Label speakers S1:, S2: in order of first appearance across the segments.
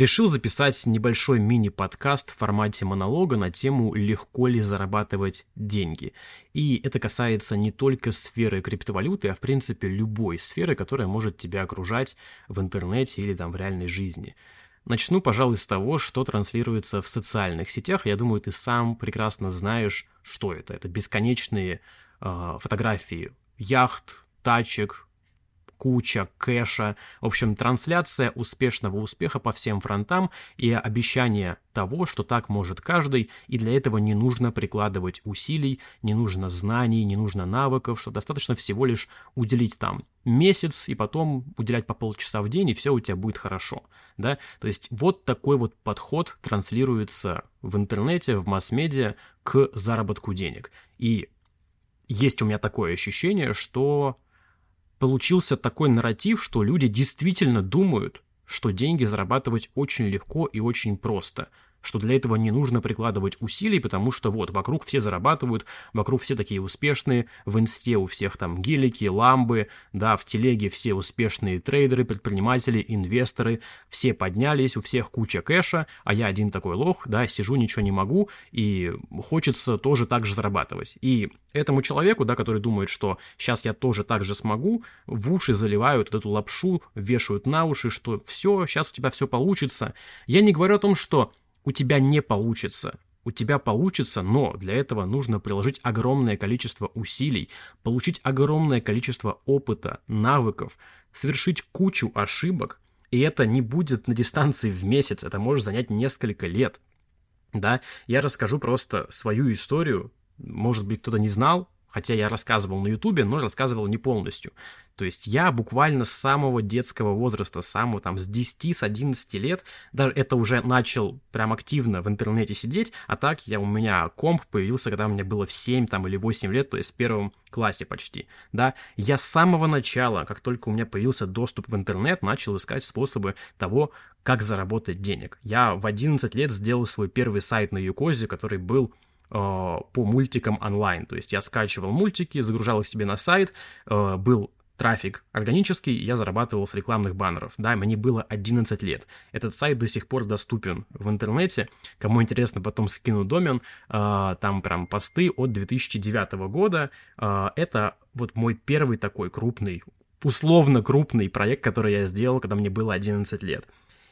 S1: решил записать небольшой мини-подкаст в формате монолога на тему «Легко ли зарабатывать деньги?». И это касается не только сферы криптовалюты, а в принципе любой сферы, которая может тебя окружать в интернете или там в реальной жизни. Начну, пожалуй, с того, что транслируется в социальных сетях. Я думаю, ты сам прекрасно знаешь, что это. Это бесконечные э, фотографии яхт, тачек, куча кэша. В общем, трансляция успешного успеха по всем фронтам и обещание того, что так может каждый, и для этого не нужно прикладывать усилий, не нужно знаний, не нужно навыков, что достаточно всего лишь уделить там месяц и потом уделять по полчаса в день, и все у тебя будет хорошо. Да? То есть вот такой вот подход транслируется в интернете, в масс-медиа к заработку денег. И есть у меня такое ощущение, что получился такой нарратив, что люди действительно думают, что деньги зарабатывать очень легко и очень просто – что для этого не нужно прикладывать усилий, потому что вот, вокруг все зарабатывают, вокруг все такие успешные, в инсте у всех там гелики, ламбы, да, в телеге все успешные трейдеры, предприниматели, инвесторы, все поднялись, у всех куча кэша, а я один такой лох, да, сижу, ничего не могу, и хочется тоже так же зарабатывать. И этому человеку, да, который думает, что сейчас я тоже так же смогу, в уши заливают эту лапшу, вешают на уши, что все, сейчас у тебя все получится. Я не говорю о том, что у тебя не получится. У тебя получится, но для этого нужно приложить огромное количество усилий, получить огромное количество опыта, навыков, совершить кучу ошибок, и это не будет на дистанции в месяц, это может занять несколько лет. Да, я расскажу просто свою историю, может быть, кто-то не знал, хотя я рассказывал на ютубе, но рассказывал не полностью. То есть я буквально с самого детского возраста, с самого там с 10, с 11 лет, даже это уже начал прям активно в интернете сидеть, а так я, у меня комп появился, когда мне было в 7 там или 8 лет, то есть в первом классе почти, да. Я с самого начала, как только у меня появился доступ в интернет, начал искать способы того, как заработать денег. Я в 11 лет сделал свой первый сайт на Юкозе, который был по мультикам онлайн. То есть я скачивал мультики, загружал их себе на сайт, э, был трафик органический, я зарабатывал с рекламных баннеров. Да, мне было 11 лет. Этот сайт до сих пор доступен в интернете. Кому интересно, потом скину домен. Э, там прям посты от 2009 года. Э, это вот мой первый такой крупный, условно крупный проект, который я сделал, когда мне было 11 лет.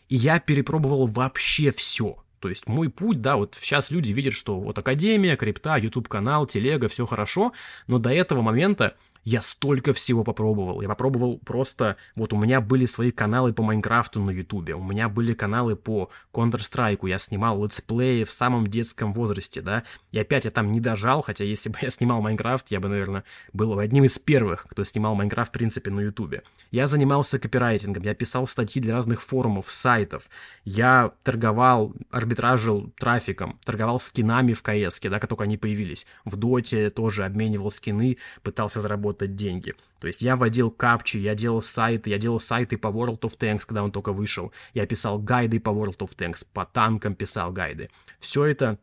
S1: И я перепробовал вообще все. То есть мой путь, да, вот сейчас люди видят, что вот Академия, Крипта, YouTube-канал, Телега, все хорошо, но до этого момента я столько всего попробовал. Я попробовал просто... Вот у меня были свои каналы по Майнкрафту на Ютубе, у меня были каналы по Counter-Strike, я снимал летсплеи в самом детском возрасте, да. И опять я там не дожал, хотя если бы я снимал Майнкрафт, я бы, наверное, был одним из первых, кто снимал Майнкрафт, в принципе, на Ютубе. Я занимался копирайтингом, я писал статьи для разных форумов, сайтов, я торговал, арбитражил трафиком, торговал скинами в КС, да, как только они появились. В Доте тоже обменивал скины, пытался заработать заработать деньги. То есть я водил капчи, я делал сайты, я делал сайты по World of Tanks, когда он только вышел. Я писал гайды по World of Tanks, по танкам писал гайды. Все это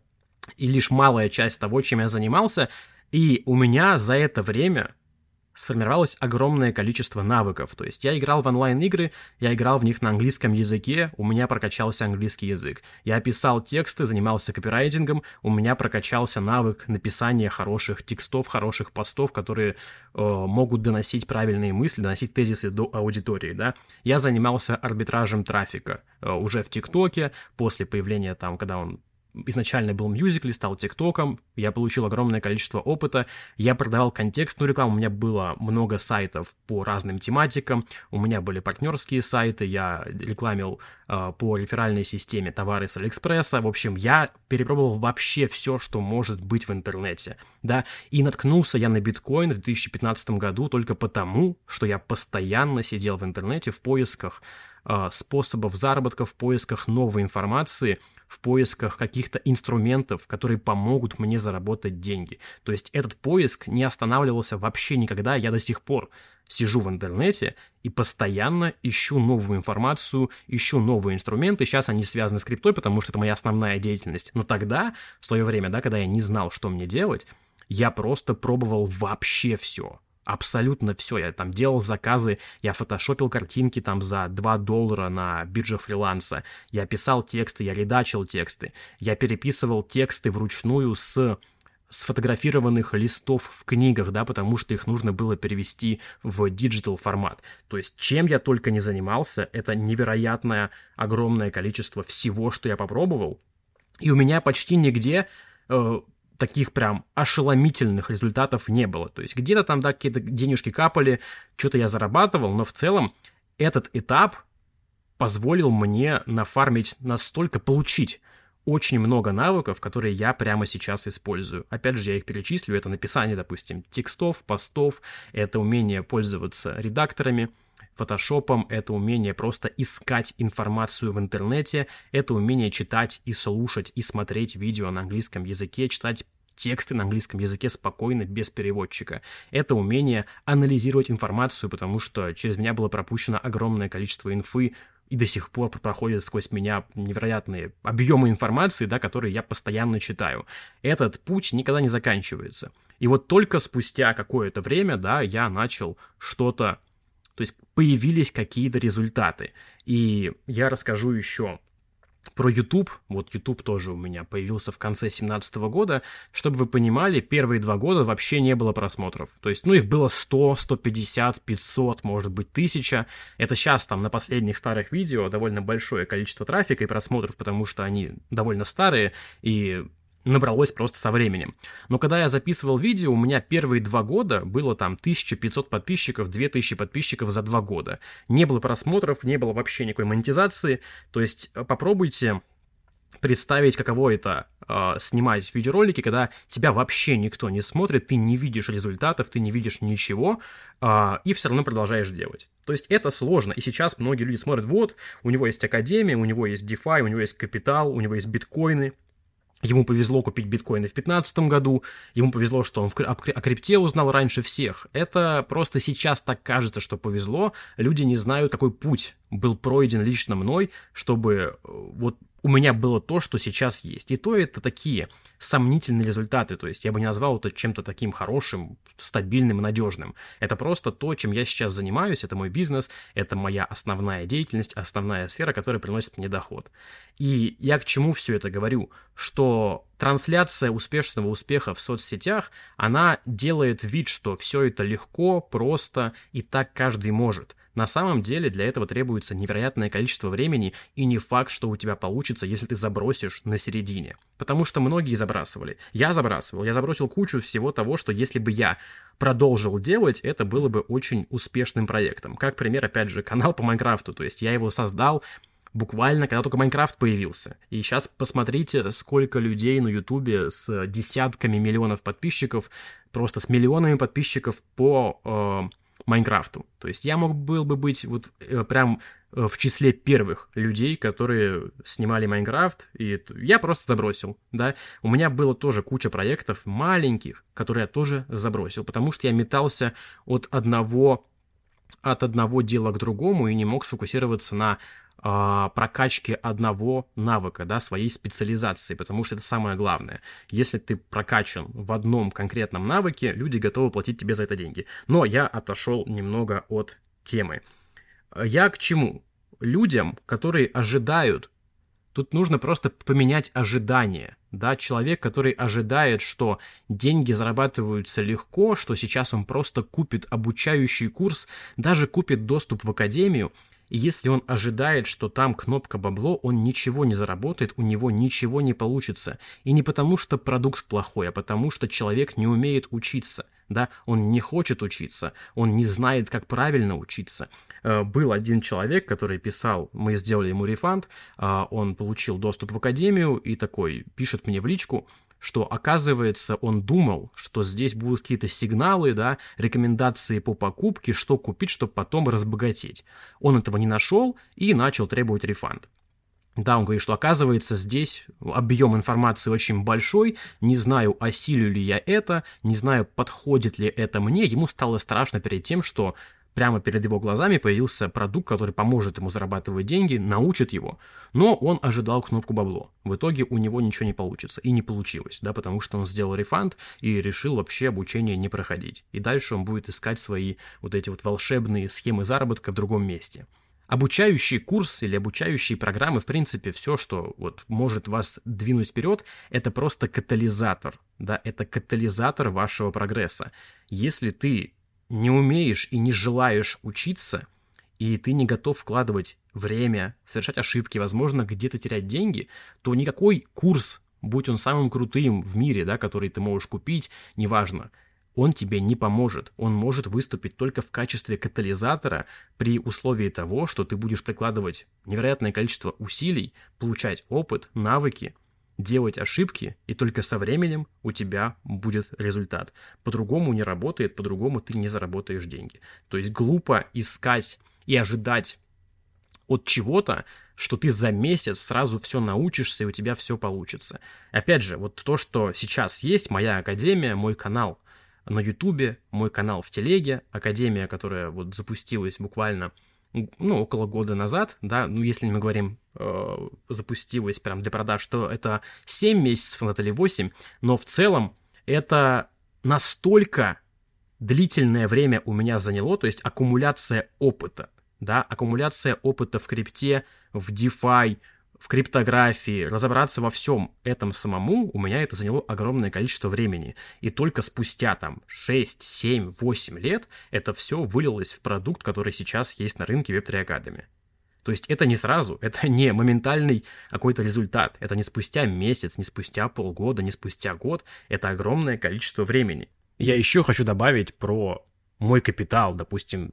S1: и лишь малая часть того, чем я занимался. И у меня за это время сформировалось огромное количество навыков. То есть я играл в онлайн-игры, я играл в них на английском языке, у меня прокачался английский язык. Я писал тексты, занимался копирайтингом, у меня прокачался навык написания хороших текстов, хороших постов, которые э, могут доносить правильные мысли, доносить тезисы до аудитории, да. Я занимался арбитражем трафика э, уже в ТикТоке, после появления там, когда он изначально был мюзикл, стал тиктоком, я получил огромное количество опыта, я продавал контекстную рекламу, у меня было много сайтов по разным тематикам, у меня были партнерские сайты, я рекламил э, по реферальной системе товары с Алиэкспресса, в общем, я перепробовал вообще все, что может быть в интернете, да, и наткнулся я на биткоин в 2015 году только потому, что я постоянно сидел в интернете в поисках э, способов заработка, в поисках новой информации – в поисках каких-то инструментов, которые помогут мне заработать деньги. То есть этот поиск не останавливался вообще никогда, я до сих пор сижу в интернете и постоянно ищу новую информацию, ищу новые инструменты. Сейчас они связаны с криптой, потому что это моя основная деятельность. Но тогда, в свое время, да, когда я не знал, что мне делать, я просто пробовал вообще все. Абсолютно все. Я там делал заказы, я фотошопил картинки там за 2 доллара на бирже фриланса. Я писал тексты, я редачил тексты. Я переписывал тексты вручную с сфотографированных листов в книгах, да, потому что их нужно было перевести в digital формат. То есть чем я только не занимался, это невероятное огромное количество всего, что я попробовал. И у меня почти нигде э, таких прям ошеломительных результатов не было. То есть где-то там, да, какие-то денежки капали, что-то я зарабатывал, но в целом этот этап позволил мне нафармить настолько, получить очень много навыков, которые я прямо сейчас использую. Опять же, я их перечислю. Это написание, допустим, текстов, постов, это умение пользоваться редакторами, фотошопом, это умение просто искать информацию в интернете, это умение читать и слушать и смотреть видео на английском языке, читать тексты на английском языке спокойно, без переводчика. Это умение анализировать информацию, потому что через меня было пропущено огромное количество инфы, и до сих пор проходят сквозь меня невероятные объемы информации, да, которые я постоянно читаю. Этот путь никогда не заканчивается. И вот только спустя какое-то время, да, я начал что-то, то есть появились какие-то результаты. И я расскажу еще про YouTube, вот YouTube тоже у меня появился в конце 2017 года, чтобы вы понимали, первые два года вообще не было просмотров. То есть, ну, их было 100, 150, 500, может быть, 1000. Это сейчас там на последних старых видео довольно большое количество трафика и просмотров, потому что они довольно старые, и набралось просто со временем. Но когда я записывал видео, у меня первые два года было там 1500 подписчиков, 2000 подписчиков за два года. Не было просмотров, не было вообще никакой монетизации. То есть э, попробуйте представить, каково это э, снимать видеоролики, когда тебя вообще никто не смотрит, ты не видишь результатов, ты не видишь ничего, э, и все равно продолжаешь делать. То есть это сложно, и сейчас многие люди смотрят, вот, у него есть академия, у него есть DeFi, у него есть капитал, у него есть биткоины, Ему повезло купить биткоины в 2015 году, ему повезло, что он о крипте узнал раньше всех. Это просто сейчас так кажется, что повезло. Люди не знают, какой путь был пройден лично мной, чтобы э, вот у меня было то, что сейчас есть. И то это такие сомнительные результаты. То есть я бы не назвал это чем-то таким хорошим, стабильным и надежным. Это просто то, чем я сейчас занимаюсь. Это мой бизнес, это моя основная деятельность, основная сфера, которая приносит мне доход. И я к чему все это говорю? Что трансляция успешного успеха в соцсетях, она делает вид, что все это легко, просто и так каждый может – на самом деле для этого требуется невероятное количество времени, и не факт, что у тебя получится, если ты забросишь на середине. Потому что многие забрасывали. Я забрасывал, я забросил кучу всего того, что если бы я продолжил делать, это было бы очень успешным проектом. Как пример, опять же, канал по Майнкрафту. То есть я его создал буквально, когда только Майнкрафт появился. И сейчас посмотрите, сколько людей на Ютубе с десятками миллионов подписчиков, просто с миллионами подписчиков по э, Майнкрафту. То есть я мог был бы быть вот э, прям э, в числе первых людей, которые снимали Майнкрафт, и я просто забросил, да. У меня было тоже куча проектов маленьких, которые я тоже забросил, потому что я метался от одного от одного дела к другому и не мог сфокусироваться на э, прокачке одного навыка, да, своей специализации, потому что это самое главное. Если ты прокачан в одном конкретном навыке, люди готовы платить тебе за это деньги. Но я отошел немного от темы. Я к чему? Людям, которые ожидают Тут нужно просто поменять ожидания. Да, человек, который ожидает, что деньги зарабатываются легко, что сейчас он просто купит обучающий курс, даже купит доступ в академию, и если он ожидает, что там кнопка бабло, он ничего не заработает, у него ничего не получится. И не потому, что продукт плохой, а потому, что человек не умеет учиться. Да? Он не хочет учиться, он не знает, как правильно учиться. Э, был один человек, который писал, мы сделали ему рефанд, э, он получил доступ в академию и такой пишет мне в личку, что, оказывается, он думал, что здесь будут какие-то сигналы, да, рекомендации по покупке, что купить, чтобы потом разбогатеть. Он этого не нашел и начал требовать рефанд. Да, он говорит, что оказывается здесь объем информации очень большой, не знаю, осилю ли я это, не знаю, подходит ли это мне. Ему стало страшно перед тем, что прямо перед его глазами появился продукт, который поможет ему зарабатывать деньги, научит его, но он ожидал кнопку бабло. В итоге у него ничего не получится, и не получилось, да, потому что он сделал рефанд и решил вообще обучение не проходить. И дальше он будет искать свои вот эти вот волшебные схемы заработка в другом месте. Обучающий курс или обучающие программы, в принципе, все, что вот может вас двинуть вперед, это просто катализатор, да, это катализатор вашего прогресса. Если ты не умеешь и не желаешь учиться, и ты не готов вкладывать время, совершать ошибки, возможно, где-то терять деньги, то никакой курс, будь он самым крутым в мире, да, который ты можешь купить, неважно, он тебе не поможет. Он может выступить только в качестве катализатора при условии того, что ты будешь прикладывать невероятное количество усилий, получать опыт, навыки, делать ошибки, и только со временем у тебя будет результат. По-другому не работает, по-другому ты не заработаешь деньги. То есть глупо искать и ожидать от чего-то, что ты за месяц сразу все научишься и у тебя все получится. Опять же, вот то, что сейчас есть, моя академия, мой канал на ютубе, мой канал в телеге, академия, которая вот запустилась буквально ну, около года назад, да, ну, если мы говорим, э, запустилась прям для продаж, то это 7 месяцев назад или 8, но в целом это настолько длительное время у меня заняло, то есть аккумуляция опыта, да, аккумуляция опыта в крипте, в DeFi, в криптографии, разобраться во всем этом самому, у меня это заняло огромное количество времени. И только спустя там 6, 7, 8 лет это все вылилось в продукт, который сейчас есть на рынке Web3 Academy. То есть это не сразу, это не моментальный какой-то результат, это не спустя месяц, не спустя полгода, не спустя год, это огромное количество времени. Я еще хочу добавить про мой капитал, допустим,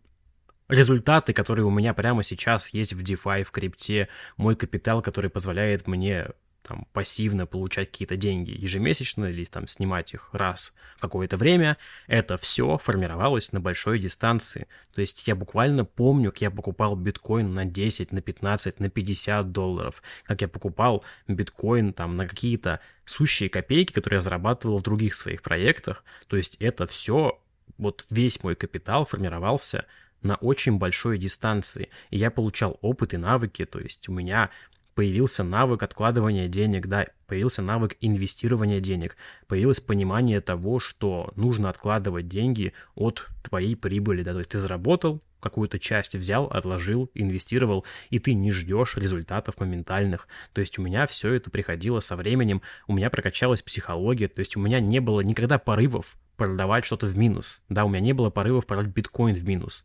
S1: результаты, которые у меня прямо сейчас есть в DeFi, в крипте, мой капитал, который позволяет мне там пассивно получать какие-то деньги ежемесячно или там снимать их раз в какое-то время, это все формировалось на большой дистанции. То есть я буквально помню, как я покупал биткоин на 10, на 15, на 50 долларов, как я покупал биткоин там на какие-то сущие копейки, которые я зарабатывал в других своих проектах. То есть это все, вот весь мой капитал формировался на очень большой дистанции. И я получал опыт и навыки, то есть у меня появился навык откладывания денег, да, появился навык инвестирования денег, появилось понимание того, что нужно откладывать деньги от твоей прибыли, да, то есть ты заработал, какую-то часть взял, отложил, инвестировал, и ты не ждешь результатов моментальных. То есть у меня все это приходило со временем, у меня прокачалась психология, то есть у меня не было никогда порывов продавать что-то в минус, да, у меня не было порывов продать биткоин в минус.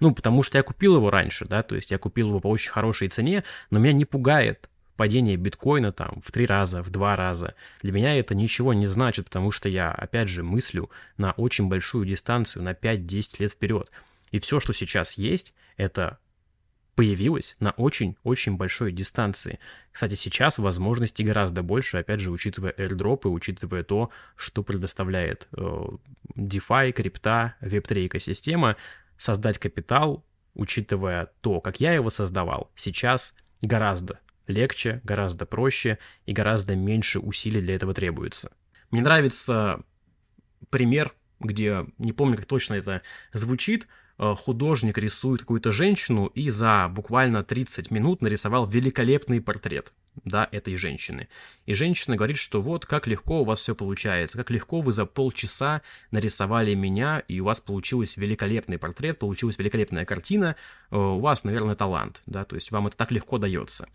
S1: Ну, потому что я купил его раньше, да, то есть я купил его по очень хорошей цене, но меня не пугает падение биткоина там в три раза, в два раза. Для меня это ничего не значит, потому что я, опять же, мыслю на очень большую дистанцию, на 5-10 лет вперед. И все, что сейчас есть, это появилось на очень-очень большой дистанции. Кстати, сейчас возможностей гораздо больше, опять же, учитывая airdropы, учитывая то, что предоставляет э, DeFi, крипта, Web3 экосистема, создать капитал, учитывая то, как я его создавал, сейчас гораздо легче, гораздо проще и гораздо меньше усилий для этого требуется. Мне нравится пример, где, не помню, как точно это звучит, э, художник рисует какую-то женщину и за буквально 30 минут нарисовал великолепный портрет да, этой женщины. И женщина говорит, что вот как легко у вас все получается, как легко вы за полчаса нарисовали меня, и у вас получился великолепный портрет, получилась великолепная картина, э, у вас, наверное, талант, да, то есть вам это так легко дается.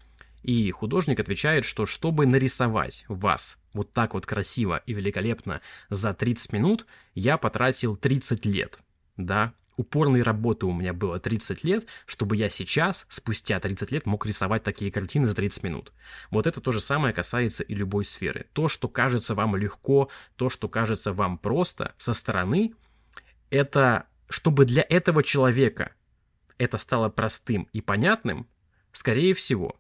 S1: И художник отвечает, что чтобы нарисовать вас вот так вот красиво и великолепно за 30 минут, я потратил 30 лет, да, упорной работы у меня было 30 лет, чтобы я сейчас, спустя 30 лет, мог рисовать такие картины за 30 минут. Вот это то же самое касается и любой сферы. То, что кажется вам легко, то, что кажется вам просто со стороны, это чтобы для этого человека это стало простым и понятным, скорее всего,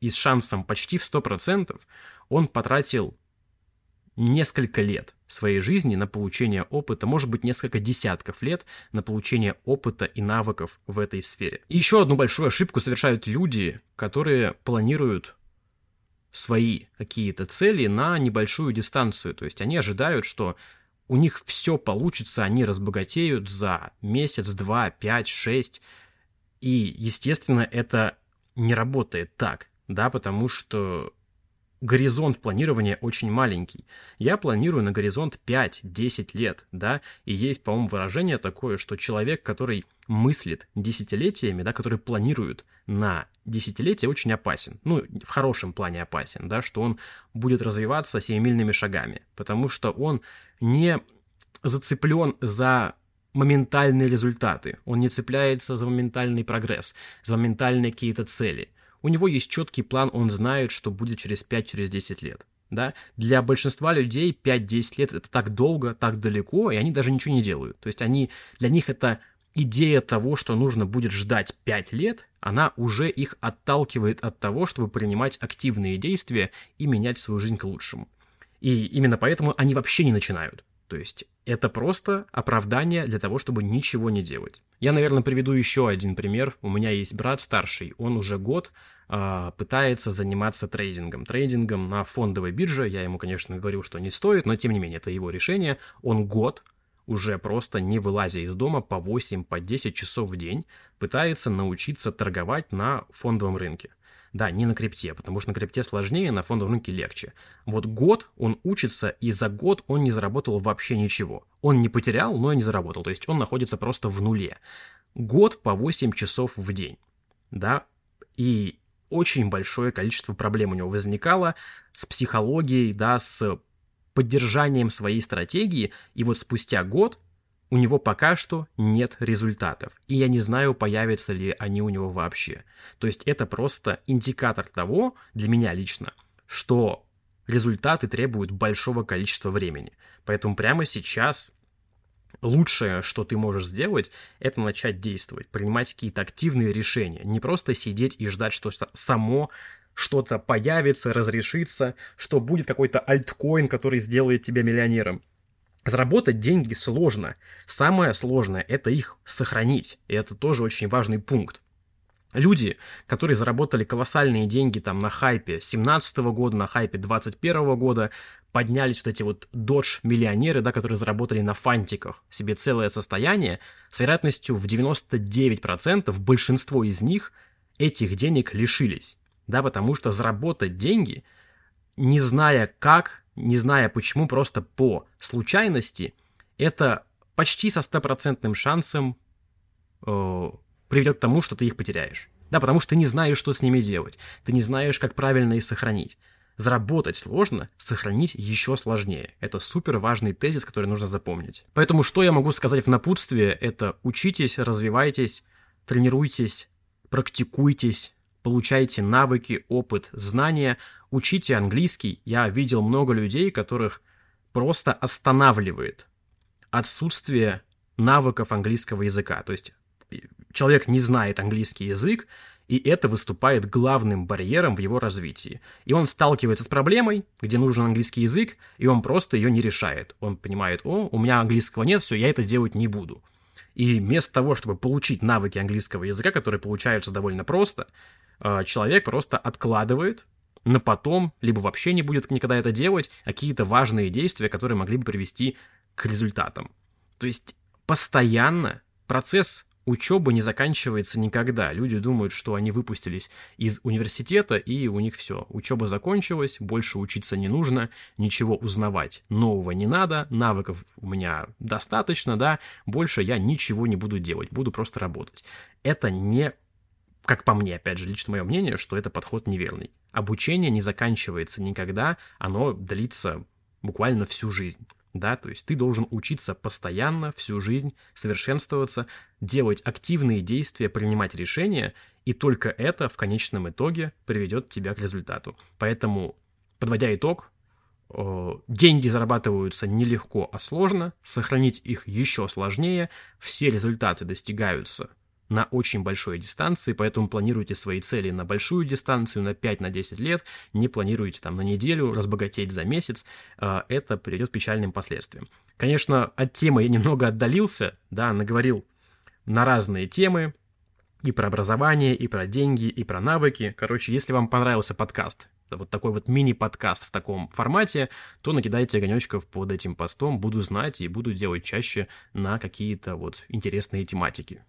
S1: и с шансом почти в 100%, он потратил несколько лет своей жизни на получение опыта, может быть, несколько десятков лет на получение опыта и навыков в этой сфере. И еще одну большую ошибку совершают люди, которые планируют свои какие-то цели на небольшую дистанцию. То есть они ожидают, что у них все получится, они разбогатеют за месяц, два, пять, шесть. И, естественно, это не работает так, да, потому что горизонт планирования очень маленький. Я планирую на горизонт 5-10 лет, да, и есть, по-моему, выражение такое, что человек, который мыслит десятилетиями, да, который планирует на десятилетие, очень опасен. Ну, в хорошем плане опасен, да, что он будет развиваться семимильными шагами, потому что он не зацеплен за моментальные результаты, он не цепляется за моментальный прогресс, за моментальные какие-то цели – у него есть четкий план, он знает, что будет через 5-10 через лет. Да? Для большинства людей 5-10 лет это так долго, так далеко, и они даже ничего не делают. То есть они, для них это идея того, что нужно будет ждать 5 лет, она уже их отталкивает от того, чтобы принимать активные действия и менять свою жизнь к лучшему. И именно поэтому они вообще не начинают. То есть это просто оправдание для того, чтобы ничего не делать. Я, наверное, приведу еще один пример. У меня есть брат старший, он уже год э, пытается заниматься трейдингом. Трейдингом на фондовой бирже. Я ему, конечно, говорил, что не стоит, но тем не менее, это его решение. Он год уже просто не вылазя из дома по 8, по 10 часов в день, пытается научиться торговать на фондовом рынке. Да, не на крипте, потому что на крипте сложнее, на фондовом рынке легче. Вот год он учится, и за год он не заработал вообще ничего. Он не потерял, но и не заработал, то есть он находится просто в нуле. Год по 8 часов в день, да, и очень большое количество проблем у него возникало с психологией, да, с поддержанием своей стратегии, и вот спустя год у него пока что нет результатов, и я не знаю, появятся ли они у него вообще. То есть это просто индикатор того, для меня лично, что результаты требуют большого количества времени. Поэтому прямо сейчас лучшее, что ты можешь сделать, это начать действовать, принимать какие-то активные решения, не просто сидеть и ждать, что само что-то появится, разрешится, что будет какой-то альткоин, который сделает тебя миллионером. Заработать деньги сложно. Самое сложное – это их сохранить. И это тоже очень важный пункт. Люди, которые заработали колоссальные деньги там на хайпе 2017 года, на хайпе 2021 года, поднялись вот эти вот додж-миллионеры, да, которые заработали на фантиках себе целое состояние, с вероятностью в 99% большинство из них этих денег лишились. Да, потому что заработать деньги, не зная как, не зная почему, просто по случайности, это почти со стопроцентным шансом э, приведет к тому, что ты их потеряешь. Да, потому что ты не знаешь, что с ними делать. Ты не знаешь, как правильно их сохранить. Заработать сложно, сохранить еще сложнее. Это супер важный тезис, который нужно запомнить. Поэтому что я могу сказать в напутствие, это учитесь, развивайтесь, тренируйтесь, практикуйтесь, получайте навыки, опыт, знания, учите английский. Я видел много людей, которых просто останавливает отсутствие навыков английского языка. То есть э, человек не знает английский язык, и это выступает главным барьером в его развитии. И он сталкивается с проблемой, где нужен английский язык, и он просто ее не решает. Он понимает, о, у меня английского нет, все, я это делать не буду. И вместо того, чтобы получить навыки английского языка, которые получаются довольно просто, э, человек просто откладывает на потом, либо вообще не будет никогда это делать, какие-то важные действия, которые могли бы привести к результатам. То есть постоянно процесс учебы не заканчивается никогда. Люди думают, что они выпустились из университета, и у них все. Учеба закончилась, больше учиться не нужно, ничего узнавать нового не надо, навыков у меня достаточно, да, больше я ничего не буду делать, буду просто работать. Это не, как по мне, опять же, лично мое мнение, что это подход неверный. Обучение не заканчивается никогда, оно длится буквально всю жизнь. Да, то есть ты должен учиться постоянно, всю жизнь, совершенствоваться, делать активные действия, принимать решения, и только это в конечном итоге приведет тебя к результату. Поэтому, подводя итог, деньги зарабатываются нелегко, а сложно, сохранить их еще сложнее, все результаты достигаются на очень большой дистанции, поэтому планируйте свои цели на большую дистанцию, на 5-10 на 10 лет, не планируйте там на неделю разбогатеть за месяц, а, это приведет к печальным последствиям. Конечно, от темы я немного отдалился, да, наговорил на разные темы, и про образование, и про деньги, и про навыки. Короче, если вам понравился подкаст, вот такой вот мини-подкаст в таком формате, то накидайте огонечков под этим постом, буду знать и буду делать чаще на какие-то вот интересные тематики.